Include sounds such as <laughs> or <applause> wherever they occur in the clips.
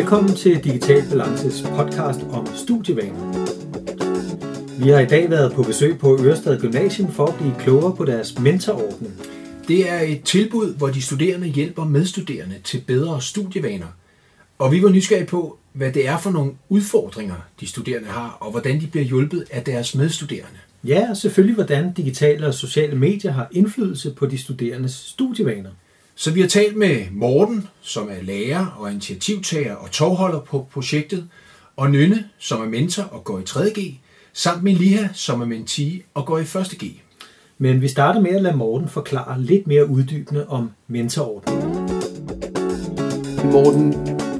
Velkommen til Digital Balances podcast om studievaner. Vi har i dag været på besøg på Ørestad Gymnasium for at blive klogere på deres mentorordning. Det er et tilbud, hvor de studerende hjælper medstuderende til bedre studievaner. Og vi var nysgerrige på, hvad det er for nogle udfordringer, de studerende har, og hvordan de bliver hjulpet af deres medstuderende. Ja, og selvfølgelig hvordan digitale og sociale medier har indflydelse på de studerendes studievaner. Så vi har talt med Morten, som er lærer og initiativtager og tovholder på projektet, og Nynne, som er mentor og går i 3.G, samt Meliha, som er mentee og går i 1.G. Men vi starter med at lade Morten forklare lidt mere uddybende om mentorordningen. Morten,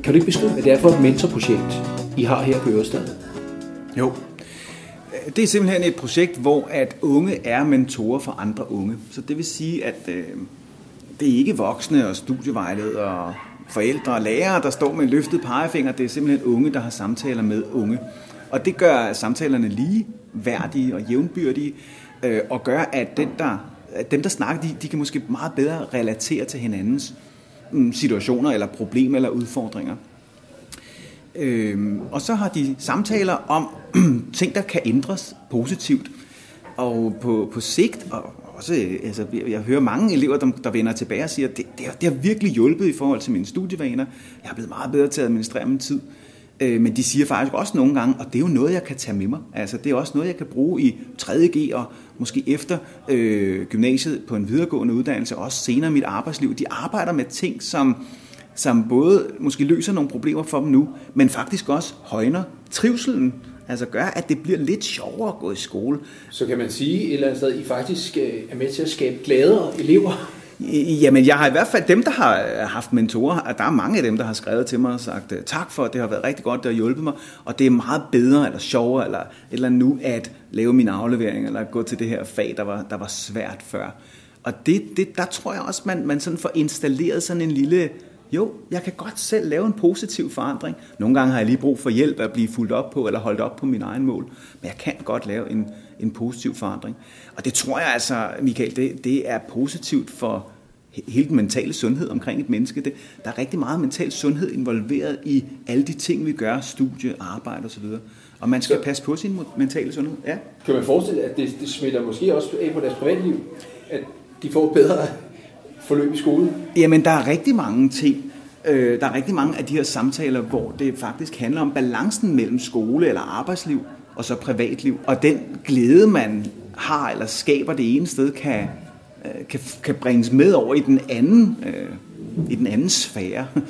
kan du ikke beskrive, hvad det er for et mentorprojekt, I har her på Ørestad? Jo. Det er simpelthen et projekt, hvor at unge er mentorer for andre unge. Så det vil sige, at øh, det er ikke voksne og studievejledere og forældre og lærere, der står med en løftet pegefinger. Det er simpelthen unge, der har samtaler med unge. Og det gør samtalerne lige værdige og jævnbyrdige, øh, og gør, at, den, der, at dem, der snakker, de, de kan måske meget bedre relatere til hinandens mm, situationer eller problemer eller udfordringer. Øhm, og så har de samtaler om <clears throat> ting, der kan ændres positivt. Og på, på sigt, og også, øh, altså, jeg hører mange elever, der, der vender tilbage og siger, at det, det, har, det har virkelig hjulpet i forhold til mine studievaner. Jeg er blevet meget bedre til at administrere min tid. Øh, men de siger faktisk også nogle gange, og det er jo noget, jeg kan tage med mig. Altså, det er også noget, jeg kan bruge i 3.G og måske efter øh, gymnasiet på en videregående uddannelse, og også senere i mit arbejdsliv. De arbejder med ting, som, som både måske løser nogle problemer for dem nu, men faktisk også højner trivselen Altså gør, at det bliver lidt sjovere at gå i skole. Så kan man sige et eller andet sted, I faktisk øh, er med til at skabe gladere elever? Jamen, jeg har i hvert fald dem, der har øh, haft mentorer, der er mange af dem, der har skrevet til mig og sagt, øh, tak for, det har været rigtig godt, det har hjulpet mig, og det er meget bedre eller sjovere eller, eller nu at lave min aflevering eller gå til det her fag, der var, der var svært før. Og det, det, der tror jeg også, man, man sådan får installeret sådan en lille jo, jeg kan godt selv lave en positiv forandring. Nogle gange har jeg lige brug for hjælp at blive fuldt op på, eller holdt op på min egen mål. Men jeg kan godt lave en, en positiv forandring. Og det tror jeg altså, Michael, det, det er positivt for hele den mentale sundhed omkring et menneske. Det, der er rigtig meget mental sundhed involveret i alle de ting, vi gør, studie, arbejde osv. Og man skal Så, passe på sin mentale sundhed. Ja. Kan man forestille at det, det smitter måske også af på deres privatliv? At de får bedre forløb i skolen? Jamen, der er rigtig mange ting. Øh, der er rigtig mange af de her samtaler, hvor det faktisk handler om balancen mellem skole eller arbejdsliv og så privatliv. Og den glæde, man har eller skaber det ene sted, kan, øh, kan, kan bringes med over i den anden, øh, i den anden sfære. <laughs>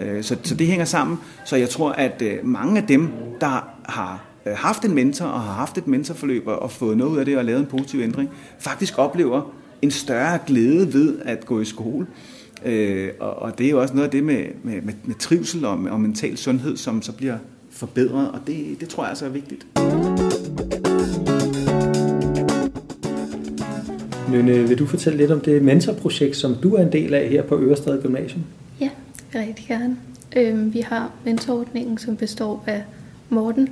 Øh, så, så det hænger sammen. Så jeg tror, at øh, mange af dem, der har øh, haft en mentor og har haft et mentorforløb og fået noget ud af det og lavet en positiv ændring, faktisk oplever en større glæde ved at gå i skole. Øh, og, og det er jo også noget af det med, med, med, med trivsel og, og mental sundhed, som så bliver forbedret, og det, det tror jeg altså er vigtigt. Nynne, vil du fortælle lidt om det mentorprojekt, som du er en del af her på Ørestad Gymnasium? Ja, rigtig gerne. Øh, vi har mentorordningen, som består af Morten,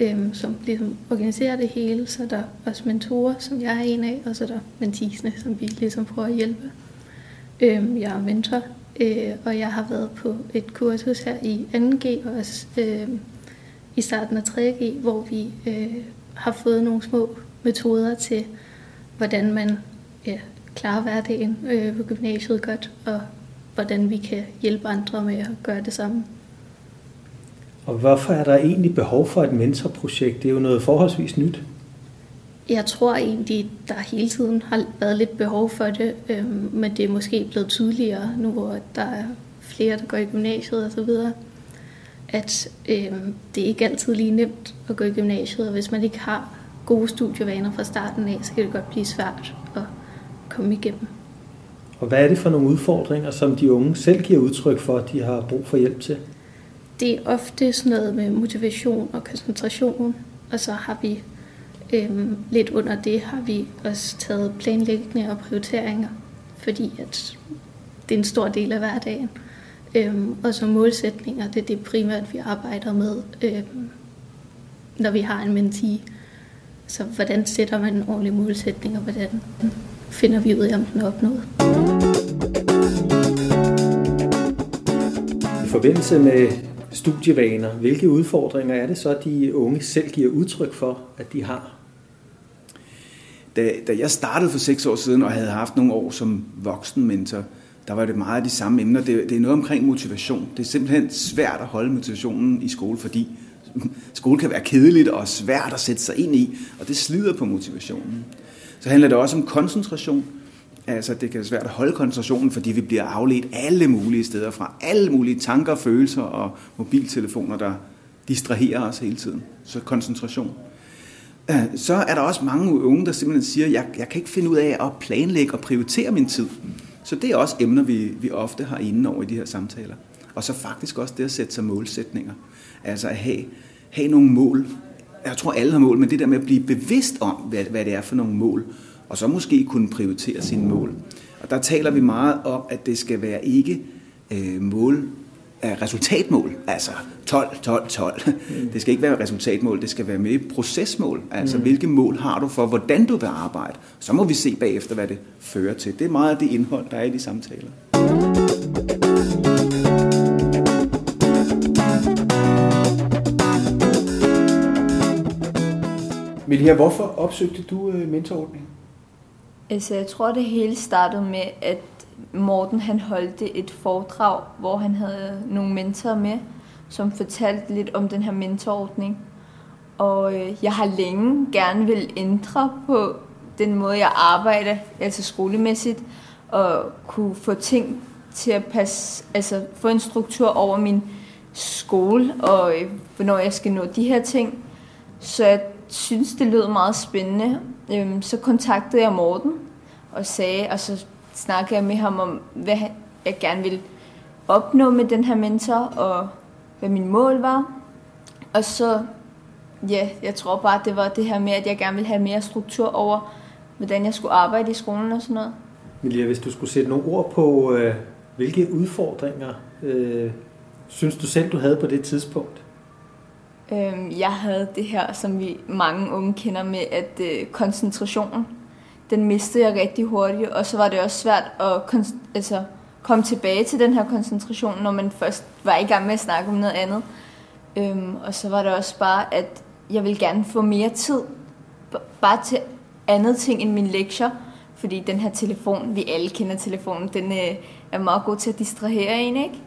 øhm, som ligesom organiserer det hele. Så der også mentorer, som jeg er en af, og så er der mentisene, som vi ligesom prøver at hjælpe. Øhm, jeg er mentor, øh, og jeg har været på et kursus her i 2G, og også øh, i starten af 3G, hvor vi øh, har fået nogle små metoder til, hvordan man ja, klarer hverdagen øh, på gymnasiet godt, og hvordan vi kan hjælpe andre med at gøre det samme. Og hvorfor er der egentlig behov for et mentorprojekt? Det er jo noget forholdsvis nyt. Jeg tror egentlig, der hele tiden har været lidt behov for det, øhm, men det er måske blevet tydeligere nu, hvor der er flere, der går i gymnasiet osv., at øhm, det er ikke altid lige nemt at gå i gymnasiet, og hvis man ikke har gode studievaner fra starten af, så kan det godt blive svært at komme igennem. Og hvad er det for nogle udfordringer, som de unge selv giver udtryk for, at de har brug for hjælp til? Det er ofte sådan noget med motivation og koncentration, og så har vi øhm, lidt under det har vi også taget planlægning og prioriteringer, fordi at det er en stor del af hverdagen. Øhm, og så målsætninger, det er det primært, vi arbejder med, øhm, når vi har en mentee. Så hvordan sætter man en ordentlig målsætning, og hvordan finder vi ud af, om den er opnået. I forbindelse med studievaner, hvilke udfordringer er det så, de unge selv giver udtryk for, at de har? Da, da jeg startede for seks år siden og havde haft nogle år som voksen mentor, der var det meget af de samme emner. Det, det er noget omkring motivation. Det er simpelthen svært at holde motivationen i skole, fordi <laughs> skole kan være kedeligt og svært at sætte sig ind i, og det slider på motivationen. Så handler det også om koncentration. Altså, det kan være svært at holde koncentrationen, fordi vi bliver afledt alle mulige steder fra. Alle mulige tanker, følelser og mobiltelefoner, der distraherer os hele tiden. Så koncentration. Øh, så er der også mange unge, der simpelthen siger, jeg, jeg kan ikke finde ud af at planlægge og prioritere min tid. Så det er også emner, vi, vi ofte har inde over i de her samtaler. Og så faktisk også det at sætte sig målsætninger. Altså at have, have nogle mål. Jeg tror, alle har mål, men det der med at blive bevidst om, hvad, hvad det er for nogle mål. Og så måske kunne prioritere sine mål. Og der taler vi meget om, at det skal være ikke øh, mål resultatmål, altså 12, 12, 12. Mm. Det skal ikke være resultatmål, det skal være med procesmål. Altså, mm. hvilke mål har du for, hvordan du vil arbejde? Så må vi se bagefter, hvad det fører til. Det er meget af det indhold, der er i de samtaler. Milia, hvorfor opsøgte du øh, mentorordningen? Altså, jeg tror, det hele startede med, at Morten han holdt et foredrag, hvor han havde nogle mentorer med, som fortalte lidt om den her mentorordning. Og øh, jeg har længe gerne vil ændre på den måde, jeg arbejder, altså skolemæssigt, og kunne få ting til at passe, altså få en struktur over min skole, og øh, hvornår jeg skal nå de her ting. Så jeg synes, det lød meget spændende. Øhm, så kontaktede jeg Morten og sagde, og så snakkede jeg med ham om, hvad jeg gerne ville opnå med den her mentor, og hvad min mål var. Og så, ja, jeg tror bare, det var det her med, at jeg gerne ville have mere struktur over, hvordan jeg skulle arbejde i skolen og sådan noget. Milia, hvis du skulle sætte nogle ord på, øh, hvilke udfordringer øh, synes du selv, du havde på det tidspunkt? Øhm, jeg havde det her, som vi mange unge kender med, at øh, koncentrationen den mistede jeg rigtig hurtigt, og så var det også svært at altså, komme tilbage til den her koncentration, når man først var i gang med at snakke om noget andet. Øhm, og så var det også bare, at jeg ville gerne få mere tid, bare til andet ting end min lektier, fordi den her telefon, vi alle kender telefonen, den øh, er meget god til at distrahere en, ikke?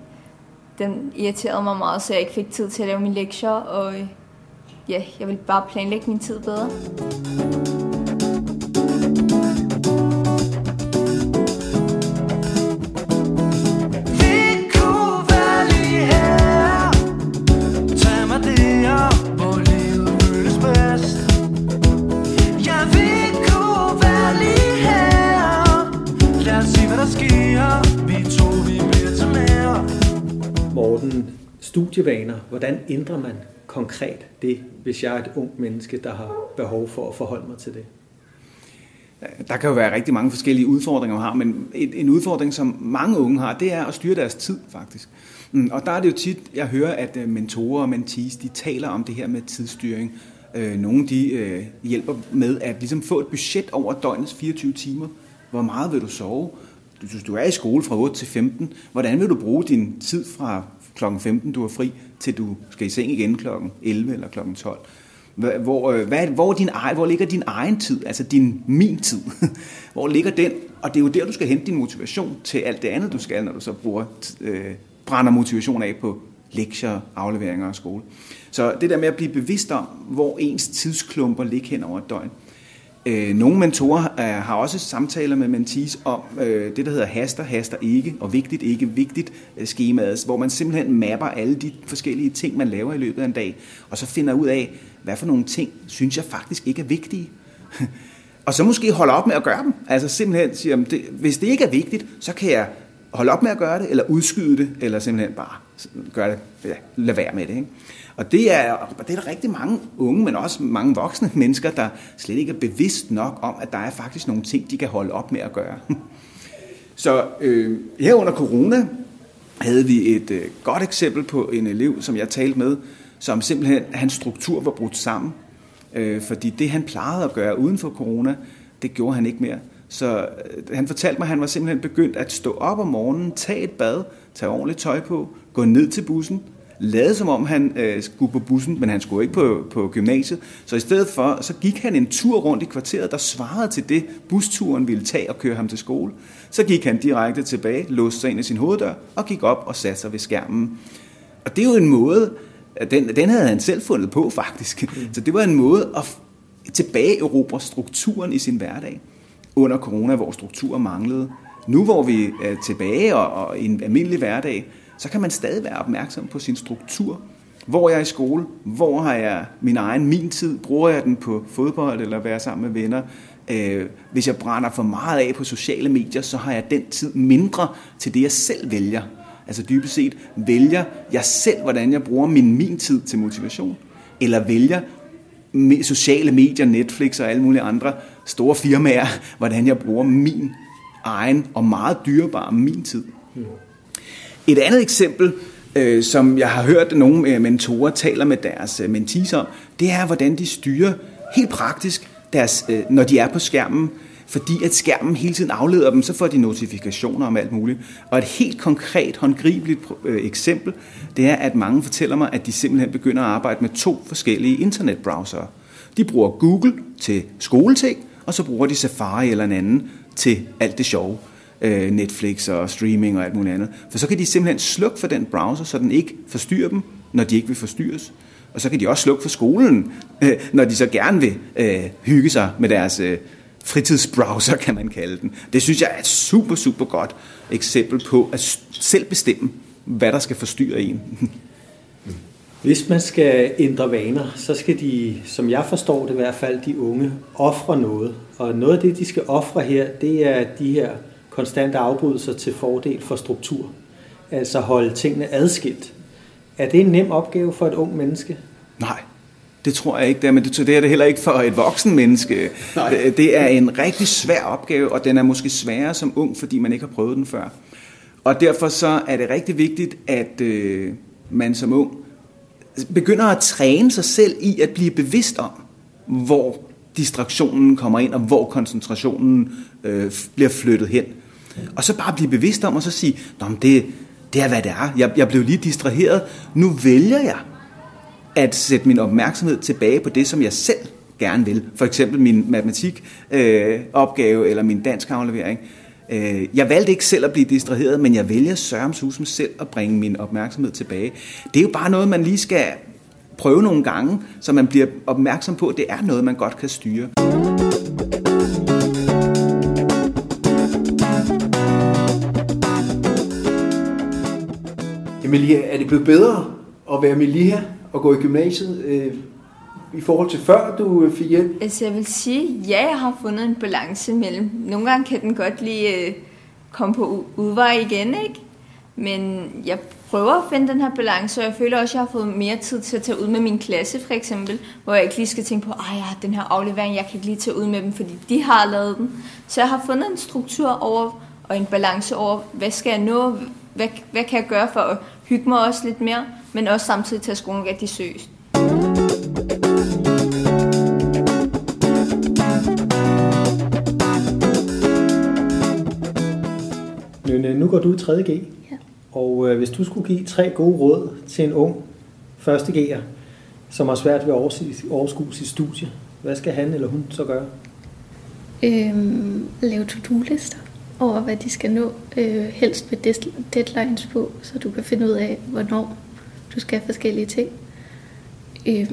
Den irriterede mig meget, så jeg ikke fik tid til at lave mine lektier, og ja, jeg ville bare planlægge min tid bedre. Studievaner, hvordan ændrer man konkret det, hvis jeg er et ung menneske, der har behov for at forholde mig til det? Der kan jo være rigtig mange forskellige udfordringer, man har, men en udfordring, som mange unge har, det er at styre deres tid, faktisk. Mm, og der er det jo tit, jeg hører, at øh, mentorer og mentees, de taler om det her med tidsstyring. Øh, nogle de øh, hjælper med at ligesom få et budget over døgnets 24 timer. Hvor meget vil du sove? Hvis du er i skole fra 8 til 15, hvordan vil du bruge din tid fra kl. 15, du er fri, til du skal i seng igen kl. 11 eller kl. 12. Hvor, øh, hvad, hvor, din egen, hvor ligger din egen tid, altså din min tid? <laughs> hvor ligger den? Og det er jo der, du skal hente din motivation til alt det andet, du skal, når du så bruger, øh, brænder motivation af på lektier, afleveringer og skole. Så det der med at blive bevidst om, hvor ens tidsklumper ligger hen over et døgn, Øh, nogle mentorer øh, har også samtaler med mentees om øh, det, der hedder haster, haster ikke, og vigtigt, ikke vigtigt øh, skemaet, hvor man simpelthen mapper alle de forskellige ting, man laver i løbet af en dag, og så finder ud af, hvad for nogle ting, synes jeg faktisk ikke er vigtige. <laughs> og så måske holde op med at gøre dem. Altså simpelthen sige, det, hvis det ikke er vigtigt, så kan jeg holde op med at gøre det, eller udskyde det, eller simpelthen bare gør det, ja, lad være med det. Ikke? Og det er, det er der rigtig mange unge, men også mange voksne <laughs> mennesker, der slet ikke er bevidst nok om, at der er faktisk nogle ting, de kan holde op med at gøre. <laughs> Så øh, her under corona havde vi et øh, godt eksempel på en elev, som jeg talte med, som simpelthen, hans struktur var brudt sammen. Øh, fordi det, han plejede at gøre uden for corona, det gjorde han ikke mere. Så øh, han fortalte mig, at han var simpelthen begyndt at stå op om morgenen, tage et bad, tage ordentligt tøj på, gå ned til bussen, lavede som om han øh, skulle på bussen, men han skulle ikke på, på gymnasiet. Så i stedet for, så gik han en tur rundt i kvarteret, der svarede til det, busturen ville tage og køre ham til skole. Så gik han direkte tilbage, låste sig ind i sin hoveddør og gik op og satte sig ved skærmen. Og det er jo en måde, den, den havde han selv fundet på faktisk. Mm. Så det var en måde at tilbage erobre strukturen i sin hverdag under corona, hvor strukturer manglede. Nu hvor vi er tilbage og, og i en almindelig hverdag, så kan man stadig være opmærksom på sin struktur. Hvor er jeg i skole? Hvor har jeg min egen min tid? Bruger jeg den på fodbold eller være sammen med venner? Øh, hvis jeg brænder for meget af på sociale medier, så har jeg den tid mindre til det, jeg selv vælger. Altså dybest set, vælger jeg selv, hvordan jeg bruger min min tid til motivation? Eller vælger sociale medier, Netflix og alle mulige andre store firmaer, <laughs> hvordan jeg bruger min egen og meget dyrebare min tid. Et andet eksempel, øh, som jeg har hørt nogle øh, mentorer taler med deres øh, mentees om, det er, hvordan de styrer helt praktisk, deres, øh, når de er på skærmen, fordi at skærmen hele tiden afleder dem, så får de notifikationer om alt muligt. Og et helt konkret, håndgribeligt øh, eksempel, det er, at mange fortæller mig, at de simpelthen begynder at arbejde med to forskellige internetbrowsere. De bruger Google til skoleting, og så bruger de Safari eller en anden til alt det sjove. Øh, Netflix og streaming og alt muligt andet. For så kan de simpelthen slukke for den browser, så den ikke forstyrrer dem, når de ikke vil forstyrres. Og så kan de også slukke for skolen, <laughs> når de så gerne vil øh, hygge sig med deres fritidsbrowser, kan man kalde den. Det synes jeg er et super, super godt eksempel på at selv bestemme, hvad der skal forstyrre en. <laughs> Hvis man skal ændre vaner, så skal de, som jeg forstår det i hvert fald, de unge ofre noget. Og noget af det, de skal ofre her, det er de her konstante afbrydelser til fordel for struktur. Altså holde tingene adskilt. Er det en nem opgave for et ung menneske? Nej, det tror jeg ikke, det er, men det, det er det heller ikke for et voksen menneske. Nej. Det er en rigtig svær opgave, og den er måske sværere som ung, fordi man ikke har prøvet den før. Og derfor så er det rigtig vigtigt, at øh, man som ung begynder at træne sig selv i at blive bevidst om, hvor distraktionen kommer ind, og hvor koncentrationen øh, bliver flyttet hen. Og så bare blive bevidst om, og så sige, Nå, men det, det er, hvad det er. Jeg, jeg blev lige distraheret. Nu vælger jeg at sætte min opmærksomhed tilbage på det, som jeg selv gerne vil. For eksempel min matematikopgave øh, eller min dansk aflevering. Øh, jeg valgte ikke selv at blive distraheret, men jeg vælger Søren Susen selv at bringe min opmærksomhed tilbage. Det er jo bare noget, man lige skal prøve nogle gange, så man bliver opmærksom på, at det er noget, man godt kan styre. Emilia, er det blevet bedre at være Emilia og gå i gymnasiet øh, i forhold til før du øh, fik hjælp? Altså jeg vil sige, ja, jeg har fundet en balance mellem. Nogle gange kan den godt lige øh, komme på udvej igen, ikke? Men jeg prøver at finde den her balance, og jeg føler også, at jeg har fået mere tid til at tage ud med min klasse, for eksempel, hvor jeg ikke lige skal tænke på, at jeg har den her aflevering, jeg kan ikke lige tage ud med dem, fordi de har lavet den. Så jeg har fundet en struktur over, og en balance over, hvad skal jeg nå, hvad, hvad kan jeg gøre for at hygge mig også lidt mere, men også samtidig tage skolen rigtig seriøst. Nynne, nu går du i 3.G, Ja. og øh, hvis du skulle give tre gode råd til en ung første G'er, som har svært ved at overskue sit studie, hvad skal han eller hun så gøre? Øhm, lave to-do-lister over, hvad de skal nå. Øh, helst med deadlines på, så du kan finde ud af, hvornår du skal have forskellige ting. Øh,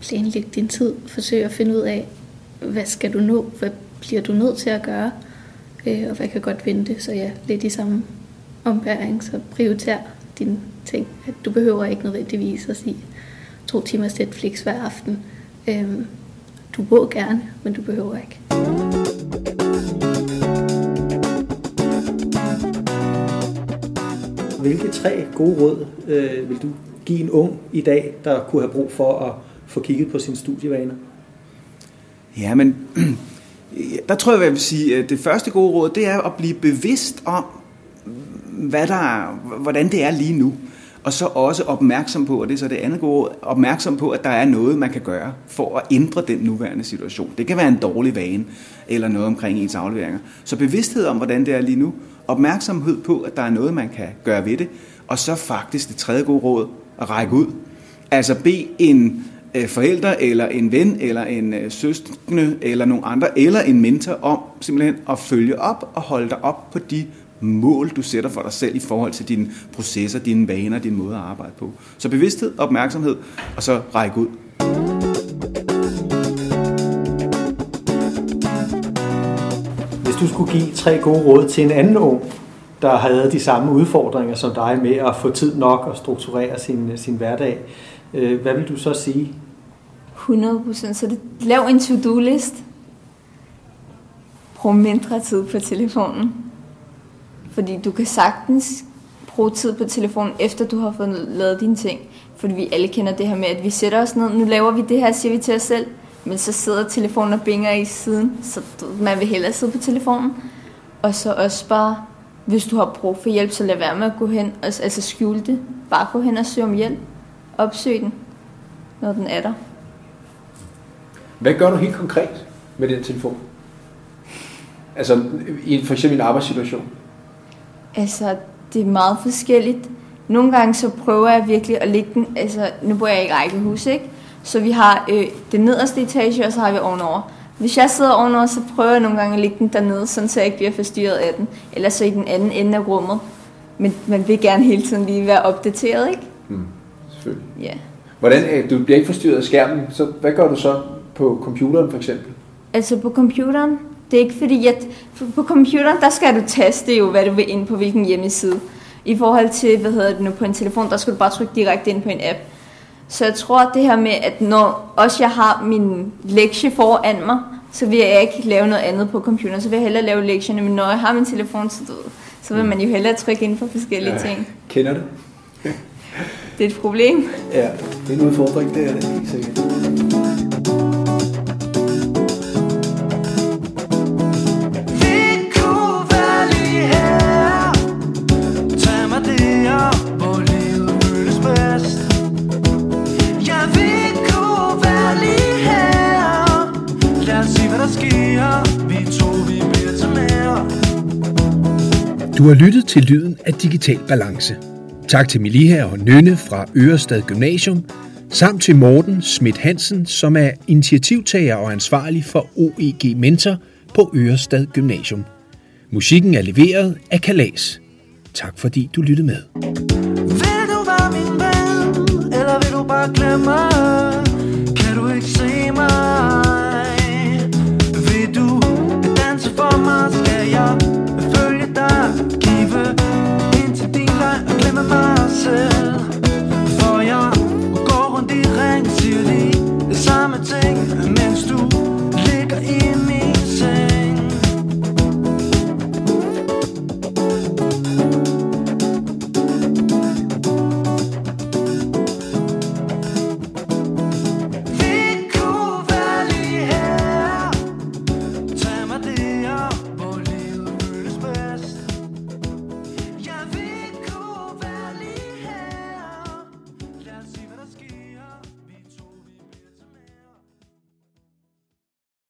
planlæg din tid. Forsøg at finde ud af, hvad skal du nå? Hvad bliver du nødt til at gøre? Øh, og hvad kan godt vente? Så ja, lidt i samme ombæring, så prioriter dine ting. At du behøver ikke nødvendigvis at sige to timers Netflix hver aften. Øh, du må gerne, men du behøver ikke. Hvilke tre gode råd øh, vil du give en ung i dag, der kunne have brug for at få kigget på sine studievaner? Ja, men <clears throat> der tror jeg, jeg vil sige, at det første gode råd, det er at blive bevidst om, hvad der er, hvordan det er lige nu. Og så også opmærksom på, og det er så det andet gode råd, opmærksom på, at der er noget, man kan gøre for at ændre den nuværende situation. Det kan være en dårlig vane, eller noget omkring ens afleveringer. Så bevidsthed om, hvordan det er lige nu, opmærksomhed på, at der er noget, man kan gøre ved det, og så faktisk det tredje gode råd, at række ud. Altså bed en øh, forælder, eller en ven, eller en øh, søskende, eller nogen andre, eller en mentor om simpelthen at følge op og holde dig op på de mål, du sætter for dig selv i forhold til dine processer, dine vaner, din måde at arbejde på. Så bevidsthed, opmærksomhed, og så række ud. du skulle give tre gode råd til en anden ung, der havde de samme udfordringer som dig med at få tid nok og strukturere sin, sin hverdag, øh, hvad vil du så sige? 100%. Så det, lav en to-do-list. Brug mindre tid på telefonen. Fordi du kan sagtens bruge tid på telefonen, efter du har fået lavet dine ting. Fordi vi alle kender det her med, at vi sætter os ned, nu laver vi det her, siger vi til os selv, men så sidder telefonen og binger i siden, så man vil hellere sidde på telefonen. Og så også bare, hvis du har brug for hjælp, så lad være med at gå hen, og, altså skjule det. Bare gå hen og søge om hjælp. Opsøg den, når den er der. Hvad gør du helt konkret med den telefon? Altså i for eksempel en arbejdssituation? Altså, det er meget forskelligt. Nogle gange så prøver jeg virkelig at lægge den, altså nu bor jeg i rækkehus, ikke? Så vi har øh, det nederste etage, og så har vi ovenover. Hvis jeg sidder ovenover, så prøver jeg nogle gange at lægge den dernede, sådan så jeg ikke bliver forstyrret af den. Eller så i den anden ende af rummet. Men man vil gerne hele tiden lige være opdateret, ikke? Mm, selvfølgelig. Ja. Hvordan, øh, du bliver ikke forstyrret af skærmen, så hvad gør du så på computeren for eksempel? Altså på computeren, det er ikke fordi, at på computeren, der skal du taste jo, hvad du vil ind på hvilken hjemmeside. I forhold til, hvad hedder det nu, på en telefon, der skal du bare trykke direkte ind på en app. Så jeg tror, at det her med, at når også jeg har min lektie foran mig, så vil jeg ikke lave noget andet på computeren, så vil jeg hellere lave lektierne, men når jeg har min telefon, så, så vil man jo hellere trykke ind på forskellige ja, ting. Kender det? det er et problem. Ja, det er en udfordring, det er det helt sikkert. Du har lyttet til Lyden af Digital Balance. Tak til Miliha og Nynne fra Ørestad Gymnasium, samt til Morten Schmidt Hansen, som er initiativtager og ansvarlig for OEG Mentor på Ørestad Gymnasium. Musikken er leveret af Kalas. Tak fordi du lyttede med. Vil du være min ven, eller vil du bare glemme? Kan du ikke se mig? Give forgiven into the like a glimmer myself.